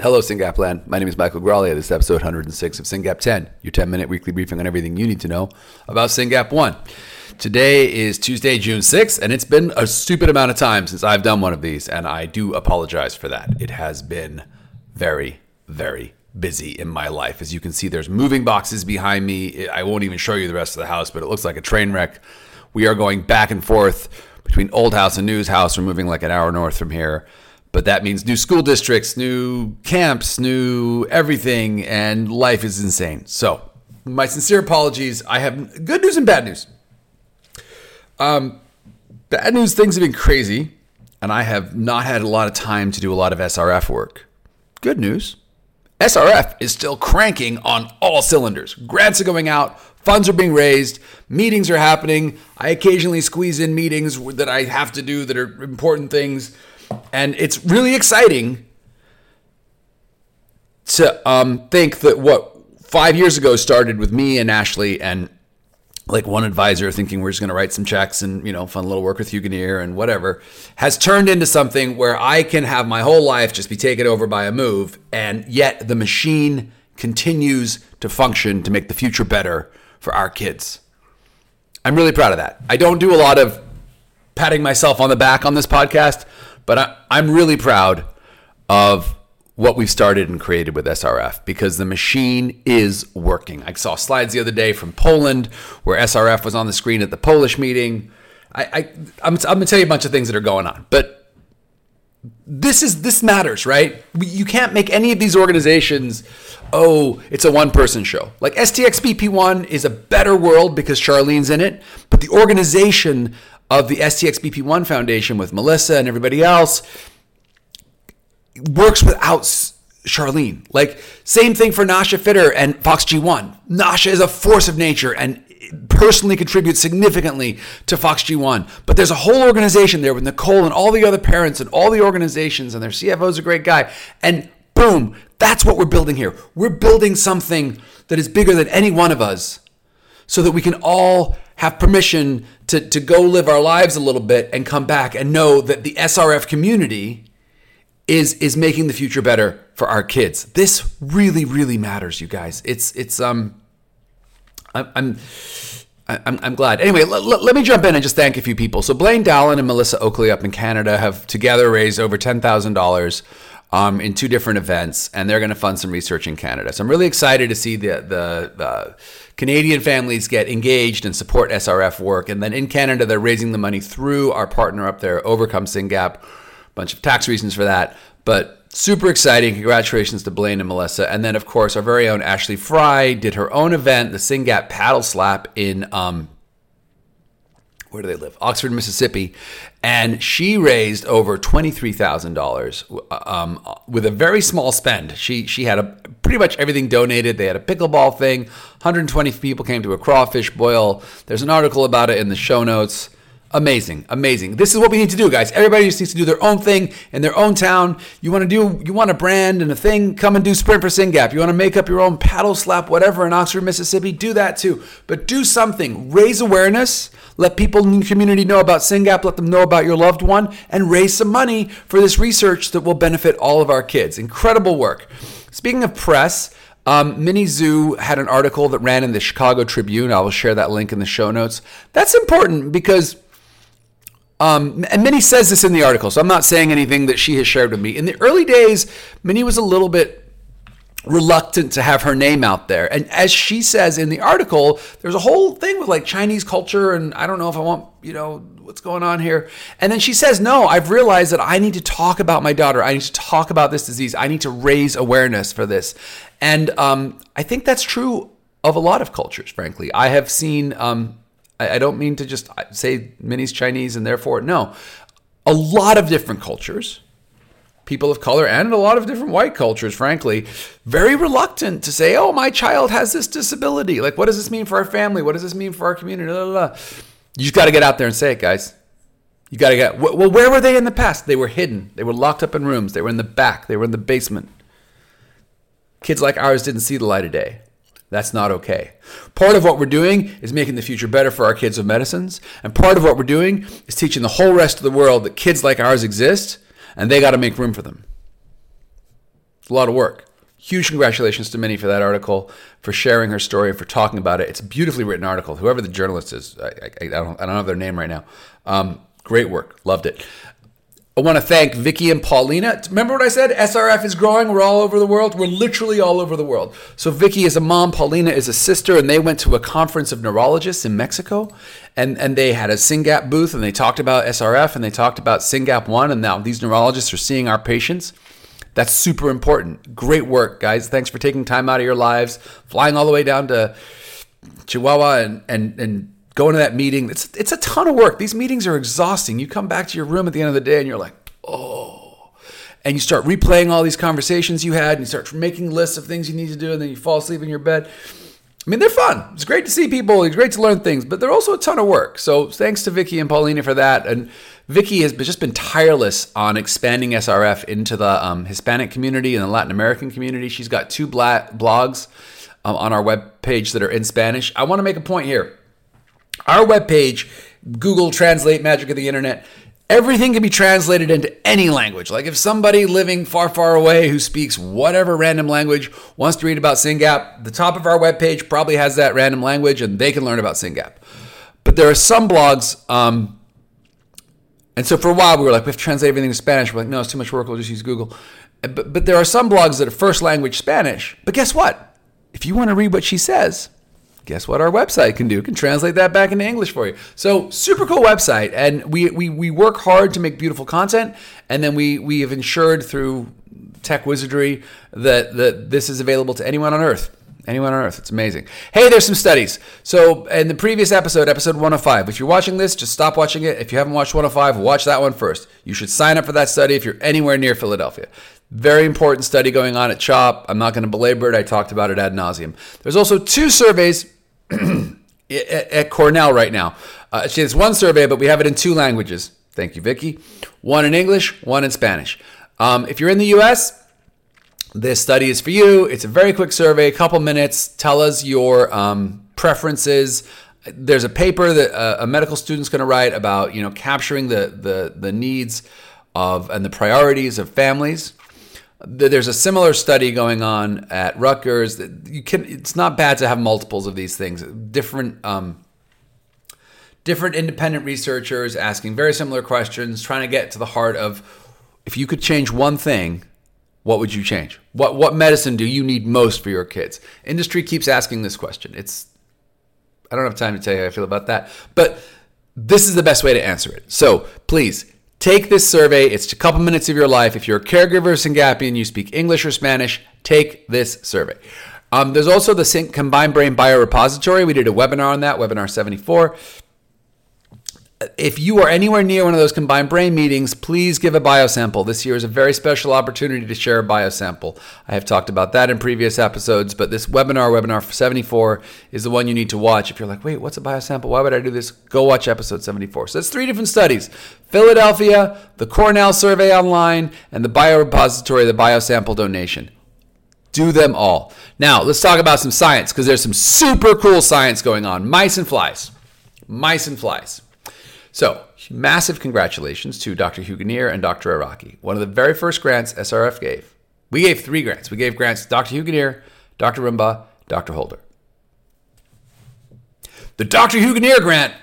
Hello, SYNGAP Land. My name is Michael Graglia. This is episode 106 of SYNGAP 10, your 10 minute weekly briefing on everything you need to know about SYNGAP 1. Today is Tuesday, June 6th, and it's been a stupid amount of time since I've done one of these, and I do apologize for that. It has been very, very busy in my life. As you can see, there's moving boxes behind me. I won't even show you the rest of the house, but it looks like a train wreck. We are going back and forth between old house and news house. We're moving like an hour north from here. But that means new school districts, new camps, new everything, and life is insane. So, my sincere apologies. I have good news and bad news. Um, bad news, things have been crazy, and I have not had a lot of time to do a lot of SRF work. Good news, SRF is still cranking on all cylinders. Grants are going out, funds are being raised, meetings are happening. I occasionally squeeze in meetings that I have to do that are important things and it's really exciting to um, think that what five years ago started with me and Ashley and like one advisor thinking we're just going to write some checks and you know fun little work with Huganir and whatever has turned into something where I can have my whole life just be taken over by a move and yet the machine continues to function to make the future better for our kids. I'm really proud of that. I don't do a lot of patting myself on the back on this podcast, but I, I'm really proud of what we've started and created with SRF because the machine is working. I saw slides the other day from Poland where SRF was on the screen at the Polish meeting. I, I I'm, I'm to tell you a bunch of things that are going on, but this is this matters, right? You can't make any of these organizations. Oh, it's a one-person show. Like STXBP1 is a better world because Charlene's in it, but the organization of the STXBP1 Foundation with Melissa and everybody else works without Charlene. Like, same thing for Nasha Fitter and Fox G1. Nasha is a force of nature and personally contributes significantly to Fox G1. But there's a whole organization there with Nicole and all the other parents and all the organizations, and their CFO is a great guy. And boom, that's what we're building here. We're building something that is bigger than any one of us so that we can all have permission to, to go live our lives a little bit and come back and know that the SRF community is is making the future better for our kids. This really, really matters, you guys. It's it's um I'm I'm I'm, glad. Anyway, l- l- let me jump in and just thank a few people. So Blane Dallen and Melissa Oakley up in Canada have together raised over ten thousand dollars um, in two different events, and they're going to fund some research in Canada. So I'm really excited to see the, the, the Canadian families get engaged and support SRF work. And then in Canada, they're raising the money through our partner up there, Overcome SYNGAP. A bunch of tax reasons for that, but super exciting. Congratulations to Blane and Melissa. And then, of course, our very own Ashley Fry did her own event, the SYNGAP Paddle Slap in um, where do they live? Oxford, Mississippi. And she raised over $23,000 um, with a very small spend. She, she had a, pretty much everything donated. They had a pickleball thing. 120 people came to a crawfish boil. There's an article about it in the show notes. Amazing, amazing. This is what we need to do, guys. Everybody just needs to do their own thing in their own town. You want to do, you want a brand and a thing, come and do Sprint for SYNGAP. You want to make up your own paddle slap, whatever in Oxford, Mississippi, do that too. But do something, raise awareness, let people in the community know about SYNGAP, let them know about your loved one, and raise some money for this research that will benefit all of our kids. Incredible work. Speaking of press, um, Minnie Zhu had an article that ran in the Chicago Tribune. I will share that link in the show notes. That's important because um, and Minnie says this in the article, so I'm not saying anything that she has shared with me. In the early days, Minnie was a little bit reluctant to have her name out there. And as she says in the article, there's a whole thing with like Chinese culture, and I don't know if I want, you know, what's going on here. And then she says, No, I've realized that I need to talk about my daughter. I need to talk about this disease. I need to raise awareness for this. And um, I think that's true of a lot of cultures, frankly. I have seen um, I, I don't mean to just uh, say Minnie's Chinese and therefore, no. A lot of different cultures, people of color and a lot of different white cultures, frankly, very reluctant to say, oh, my child has this disability. Like, what does this mean for our family? What does this mean for our community? Blah, blah, blah. You just got to get out there and say it, guys. You got to get, well, where were they in the past? They were hidden. They were locked up in rooms. They were in the back. They were in the basement. Kids like ours didn't see the light of day. That's not okay. Part of what we're doing is making the future better for our kids with medicines. And part of what we're doing is teaching the whole rest of the world that kids like ours exist and they got to make room for them. It's a lot of work. Huge congratulations to Minnie for that article, for sharing her story, and for talking about it. It's a beautifully written article. Whoever the journalist is, I, I, I don't, I don't have their name right now. Um, great work. Loved it. I want to thank Vicky and Paulina. Remember what I said? SRF is growing. We're all over the world. We're literally all over the world. So Vicky is a mom, Paulina is a sister, and they went to a conference of neurologists in Mexico, and and they had a SYNGAP booth, and they talked about SRF, and they talked about SYNGAP one, and now these neurologists are seeing our patients. That's super important. Great work, guys. Thanks for taking time out of your lives, flying all the way down to Chihuahua and and and going to that meeting. It's it's a ton of work. These meetings are exhausting. You come back to your room at the end of the day and you're like, oh, and you start replaying all these conversations you had, and you start making lists of things you need to do, and then you fall asleep in your bed. I mean, they're fun. It's great to see people. It's great to learn things, but they're also a ton of work. So thanks to Vicky and Paulina for that. And Vicky has just been tireless on expanding SRF into the um, Hispanic community and the Latin American community. She's got two blogs um, on our webpage that are in Spanish. I want to make a point here. Our webpage, Google Translate, magic of the internet, everything can be translated into any language. Like if somebody living far, far away who speaks whatever random language wants to read about SYNGAP, the top of our webpage probably has that random language and they can learn about SYNGAP. But there are some blogs, um, and so for a while we were like, we have to translate everything to Spanish. We're like, no, it's too much work. We'll just use Google. But, but there are some blogs that are first language Spanish. But guess what? If you want to read what she says, guess what our website can do? It can translate that back into English for you. So super cool website. And we, we, we work hard to make beautiful content. And then we, we have ensured through tech wizardry that, that this is available to anyone on earth. Anyone on earth. It's amazing. Hey, there's some studies. So, in the previous episode, episode 105, if you're watching this, just stop watching it. If you haven't watched 105, watch that one first. You should sign up for that study if you're anywhere near Philadelphia. Very important study going on at CHOP. I'm not going to belabor it. I talked about it ad nauseum. There's also two surveys at Cornell right now. Uh, it's one survey, but we have it in two languages. Thank you, Vicky. One in English, one in Spanish. Um, if you're in the U.S., this study is for you. It's a very quick survey, a couple minutes. Tell us your um, preferences. There's a paper that uh, a medical student's going to write about, you know, capturing the the the needs of and the priorities of families. There's a similar study going on at Rutgers. You can. It's not bad to have multiples of these things. Different. Um, different independent researchers asking very similar questions, trying to get to the heart of if you could change one thing, what would you change? What what medicine do you need most for your kids? Industry keeps asking this question. It's I don't have time to tell you how I feel about that, but this is the best way to answer it. So please Take this survey. It's a couple minutes of your life. If you're a caregiver of Syngapian, you speak English or Spanish, take this survey. Um, there's also the Combined Brain Biorepository. We did a webinar on that, webinar 74 if you are anywhere near one of those combined brain meetings, please give a biosample. This year is a very special opportunity to share a biosample. I have talked about that in previous episodes, but this webinar, webinar 74, is the one you need to watch. If you're like, wait, what's a biosample? Why would I do this? Go watch episode 74. So that's three different studies Philadelphia, the Cornell survey online, and the biorepository, the biosample donation. Do them all. Now, let's talk about some science because there's some super cool science going on. Mice and flies. Mice and flies. So, massive congratulations to Dr. Huganir and Dr. Araki. One of the very first grants SRF gave. We gave three grants. We gave grants to Dr. Huganir, Dr. Rumbaugh, Dr. Holder. The Dr. Huganir grant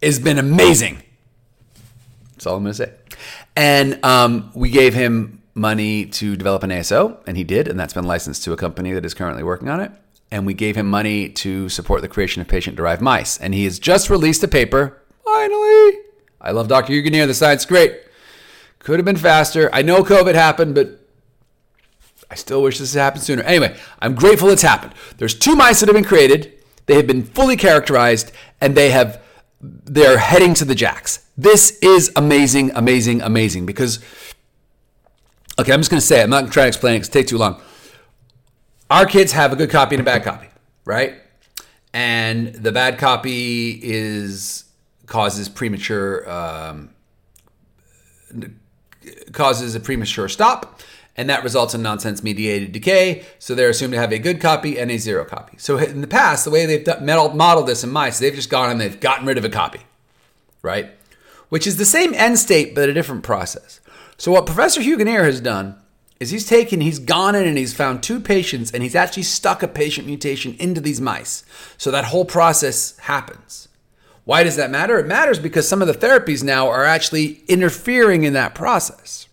has been amazing. That's all I'm going to say. And um, we gave him money to develop an ASO, and he did, and that's been licensed to a company that is currently working on it. And we gave him money to support the creation of patient derived mice. And he has just released a paper Finally. I love Dr. Huganir. The science great. Could have been faster. I know COVID happened, but I still wish this had happened sooner. Anyway, I'm grateful it's happened. There's two mice that have been created. They have been fully characterized and they have they're heading to the Jax. This is amazing, amazing, amazing because okay, I'm just to say it. I'm not to try to explain it because it takes too long. Our kids have a good copy and a bad copy, right? And the bad copy is causes premature um, causes a premature stop and that results in nonsense mediated decay. So they're assumed to have a good copy and a zero copy. So in the past, the way they've done, modeled this in mice, they've just gone and they've gotten rid of a copy, right? Which is the same end state but a different process. So what Professor Huganir has done is he's taken, he's gone in and he's found two patients and he's actually stuck a patient mutation into these mice. So that whole process happens. Why does that matter? It matters because some of the therapies now are actually interfering in that process.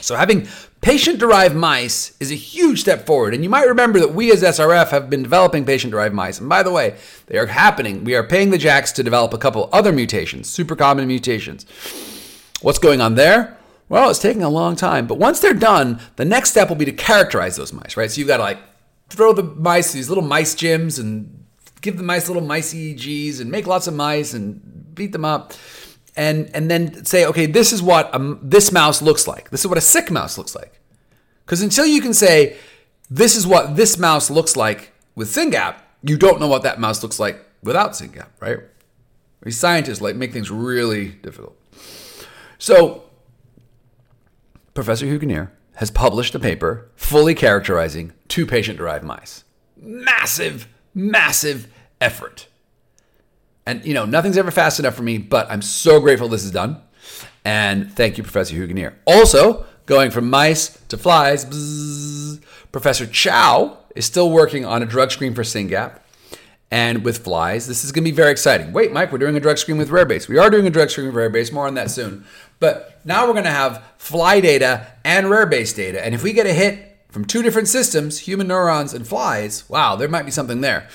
So having patient derived mice is a huge step forward. And you might remember that we as SRF have been developing patient derived mice. And by the way, they are happening. We are paying the Jax to develop a couple other mutations, super common mutations. What's going on there? Well, it's taking a long time, but once they're done, the next step will be to characterize those mice, right? So you've got to like throw the mice these little mice gyms and give the mice little mice EEGs and make lots of mice and beat them up. And, and then say, okay, this is what um, this mouse looks like. This is what a sick mouse looks like. Because until you can say, this is what this mouse looks like with SYNGAP, you don't know what that mouse looks like without SYNGAP, right? These scientists like make things really difficult. So Professor Huganir has published a paper fully characterizing two patient derived mice. Massive, massive effort. And, you know, nothing's ever fast enough for me, but I'm so grateful this is done. And thank you, Professor Huganir. Also, going from mice to flies, bzzz, Professor Chow is still working on a drug screen for SYNGAP and with flies. This is going to be very exciting. Wait, Mike, we're doing a drug screen with Rarebase. We are doing a drug screen with Rarebase. More on that soon. But now we're going to have fly data and rare base data. And if we get a hit from two different systems, human neurons and flies, wow, there might be something there.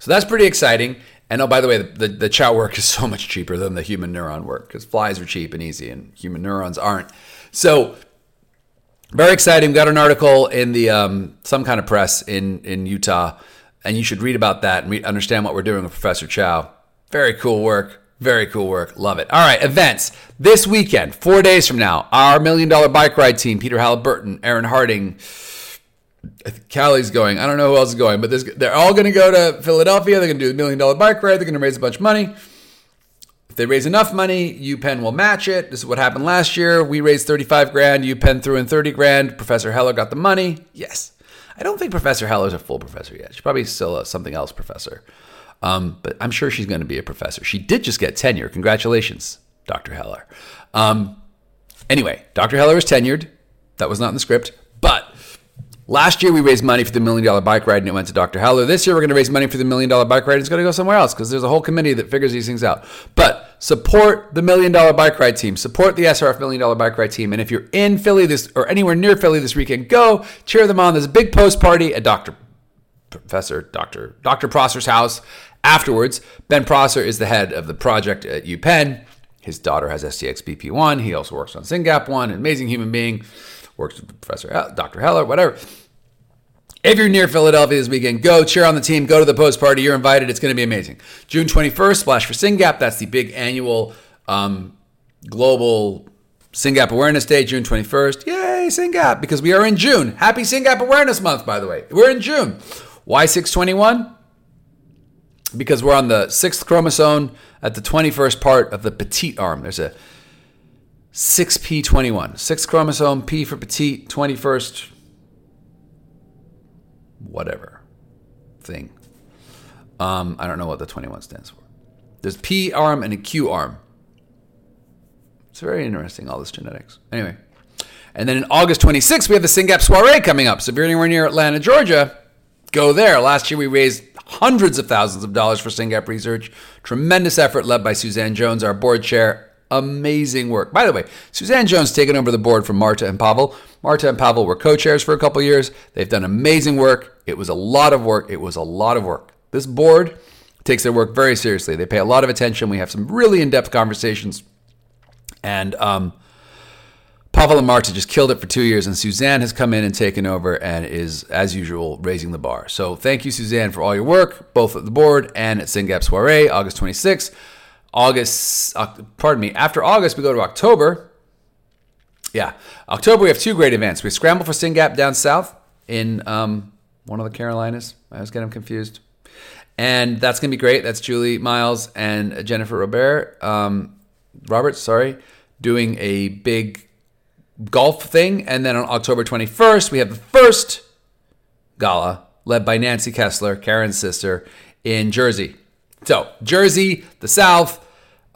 So that's pretty exciting. And oh, by the way, the, the, chow work is so much cheaper than the human neuron work because flies are cheap and easy and human neurons aren't. So very exciting. We got an article in the um, some kind of press in in Utah, and you should read about that and understand what we're doing with Professor Chow. Very cool work. Very cool work. Love it. All right, events. This weekend, four days from now, our million dollar bike ride team, Peter Halliburton, Aaron Harding, Callie's going. I don't know who else is going, but they're all going to go to Philadelphia. They're going to do a million dollar bike ride. They're going to raise a bunch of money. If they raise enough money, UPenn will match it. This is what happened last year. We raised 35 grand. UPenn threw in 30 grand. Professor Heller got the money. Yes. I don't think Professor Heller's a full professor yet. She's probably still a something else professor. Um, but I'm sure she's going to be a professor. She did just get tenure. Congratulations, Dr. Heller. Um, anyway, Dr. Heller is tenured. That was not in the script. Last year we raised money for the million dollar bike ride and it went to Dr. Heller. This year we're going to raise money for the million dollar bike ride and it's going to go somewhere else because there's a whole committee that figures these things out. But support the million dollar bike ride team. Support the SRF million dollar bike ride team. And if you're in Philly this or anywhere near Philly this weekend, go cheer them on. There's a big post party at Dr. Professor Dr. Dr. Prosser's house Afterwards, Ben Prosser is the head of the project at UPenn. His daughter has STXBP1. He also works on SYNGAP1, amazing human being, works with Professor Dr. Heller, whatever. If you're near Philadelphia this weekend, go cheer on the team, go to the post party. You're invited. It's going to be amazing. June 21st, Splash for SYNGAP. That's the big annual um, global SYNGAP Awareness Day, June 21st. Yay, SYNGAP, because we are in June. Happy SYNGAP Awareness Month, by the way. We're in June. Why 621? because we're on the sixth chromosome at the 21st part of the petite arm. There's a 6p21, sixth chromosome, P for petite, 21st, whatever thing. Um, I don't know what the 21 stands for. There's P arm and a Q arm. It's very interesting, all this genetics. Anyway. And then in August 26th, we have the SYNGAP soiree coming up. So if you're anywhere near Atlanta, Georgia, go there. Last year we raised hundreds of thousands of dollars for SYNGAP research. Tremendous effort led by Suzanne Jones, our board chair. Amazing work. By the way, Suzanne Jones taken over the board from Marta and Pavel. Marta and Pavel were co-chairs for a couple years. They've done amazing work. It was a lot of work. It was a lot of work. This board takes their work very seriously. They pay a lot of attention. We have some really in-depth conversations. And um, Pavel and Marta just killed it for two years, and Suzanne has come in and taken over and is, as usual, raising the bar. So thank you, Suzanne, for all your work, both at the board and at SYNGAP Soiree, August 26th. August, pardon me, after August, we go to October. Yeah, October, we have two great events. We scramble for SYNGAP down south in um, one of the Carolinas. I always get them confused. And that's going to be great. That's Julie Miles and Jennifer Robert, um, Roberts, sorry, doing a big golf thing. And then on October 21st, we have the first gala led by Nancy Kessler, Karen's sister, in Jersey. So, Jersey, the South,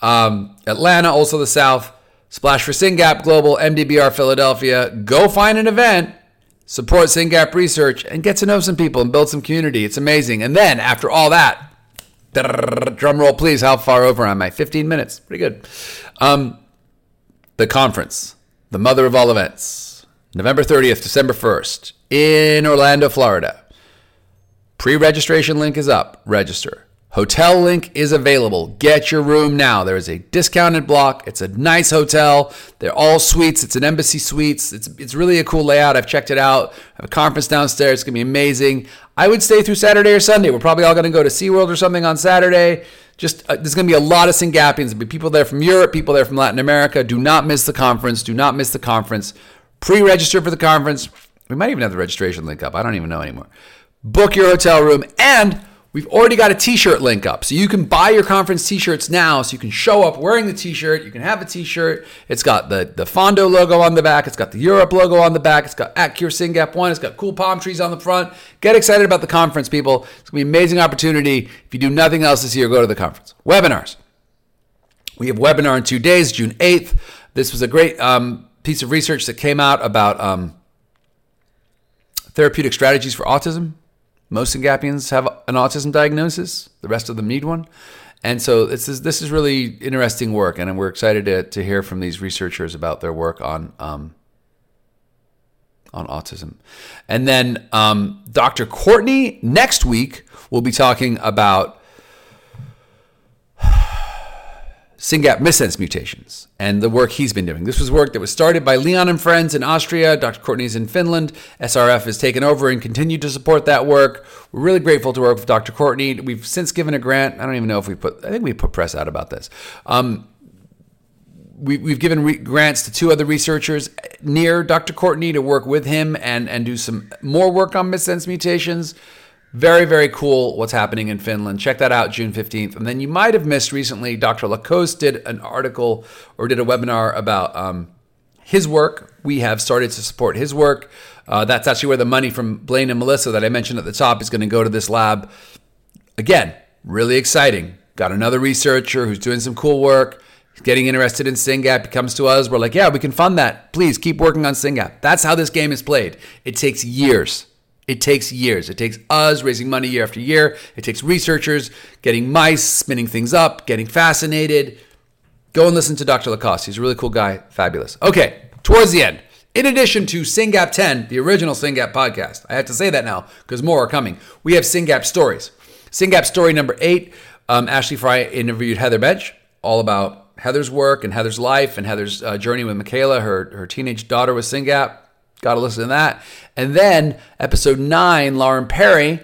um, Atlanta, also the South. Splash for SYNGAP Global, MDBR Philadelphia. Go find an event, support SYNGAP research, and get to know some people and build some community. It's amazing. And then after all that, drum roll, please. How far over am I? 15 minutes. Pretty good. Um, the conference, the mother of all events, November 30th, December 1st, in Orlando, Florida. Pre registration link is up. Register. Hotel link is available. Get your room now. There is a discounted block. It's a nice hotel. They're all suites. It's an embassy suites. It's it's really a cool layout. I've checked it out. I have a conference downstairs. It's gonna be amazing. I would stay through Saturday or Sunday. We're probably all gonna go to SeaWorld or something on Saturday. Just uh, there's gonna be a lot of Syngapians. There'll be people there from Europe, people there from Latin America. Do not miss the conference. Do not miss the conference. Pre-register for the conference. We might even have the registration link up. I don't even know anymore. Book your hotel room and We've already got a t-shirt link up. So you can buy your conference t-shirts now so you can show up wearing the t-shirt. You can have a t-shirt. It's got the, the Fondo logo on the back. It's got the Europe logo on the back. It's got at Syngap 1. It's got cool palm trees on the front. Get excited about the conference, people. It's going to be an amazing opportunity. If you do nothing else this year, go to the conference. Webinars. We have webinar in two days, June 8th. This was a great um, piece of research that came out about um, therapeutic strategies for autism most Syngapians have an autism diagnosis. The rest of them need one. And so this is this is really interesting work, and we're excited to, to hear from these researchers about their work on um, on autism. And then um, Dr. Courtney next week will be talking about SYNGAP missense mutations and the work he's been doing. This was work that was started by Leon and friends in Austria. Dr. Courtney's in Finland. SRF has taken over and continued to support that work. We're really grateful to work with Dr. Courtney. We've since given a grant. I don't even know if we put, I think we put press out about this. Um, we, we've given re- grants to two other researchers near Dr. Courtney to work with him and, and do some more work on missense mutations. Very, very cool what's happening in Finland. Check that out June 15th. And then you might have missed recently, Dr. Lacoste did an article or did a webinar about um, his work. We have started to support his work. Uh, that's actually where the money from Blane and Melissa that I mentioned at the top is going to go to this lab. Again, really exciting. Got another researcher who's doing some cool work. Getting interested in SYNGAP. He comes to us. We're like, yeah, we can fund that. Please keep working on SYNGAP. That's how this game is played. It takes years. It takes years. It takes us raising money year after year. It takes researchers getting mice, spinning things up, getting fascinated. Go and listen to Dr. Lacoste. He's a really cool guy. Fabulous. Okay, towards the end. In addition to SYNGAP 10, the original SYNGAP podcast, I have to say that now because more are coming. We have SYNGAP stories. SYNGAP story number eight, um, Ashley Fry interviewed Heather Bench all about Heather's work and Heather's life and Heather's uh, journey with Michaela, her, her teenage daughter with SYNGAP. Got to listen to that. And then episode nine, Lauren Perry,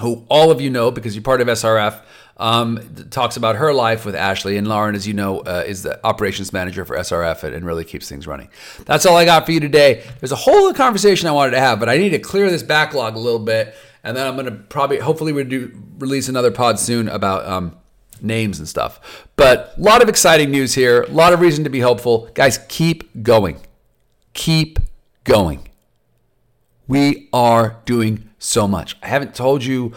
who all of you know because you're part of SRF, um, talks about her life with Ashley. And Lauren, as you know, uh, is the operations manager for SRF and really keeps things running. That's all I got for you today. There's a whole other conversation I wanted to have, but I need to clear this backlog a little bit. And then I'm going to probably, hopefully, we do release another pod soon about um, names and stuff. But a lot of exciting news here, a lot of reason to be hopeful. Guys, keep going. Keep going. We are doing so much. I haven't told you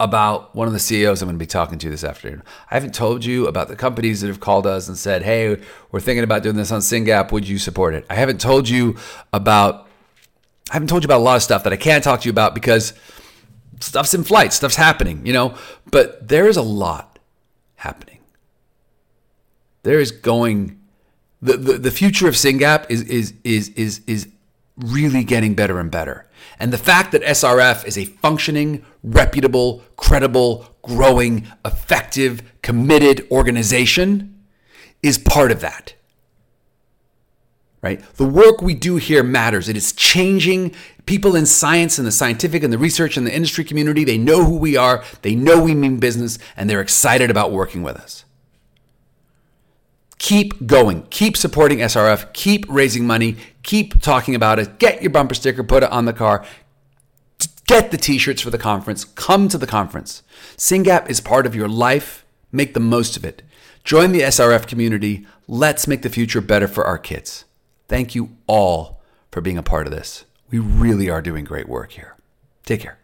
about one of the CEOs I'm going to be talking to this afternoon. I haven't told you about the companies that have called us and said, "Hey, we're thinking about doing this on SYNGAP. Would you support it?" I haven't told you about I haven't told you about a lot of stuff that I can't talk to you about because stuff's in flight, stuff's happening, you know, but there is a lot happening. There is going the, the, the future of SYNGAP is is is is is really getting better and better. And the fact that SRF is a functioning, reputable, credible, growing, effective, committed organization is part of that. Right? The work we do here matters. It is changing people in science and the scientific and the research and the industry community. They know who we are, they know we mean business, and they're excited about working with us keep going. Keep supporting SRF. Keep raising money. Keep talking about it. Get your bumper sticker, put it on the car. Get the t shirts for the conference. Come to the conference. SYNGAP is part of your life. Make the most of it. Join the SRF community. Let's make the future better for our kids. Thank you all for being a part of this. We really are doing great work here. Take care.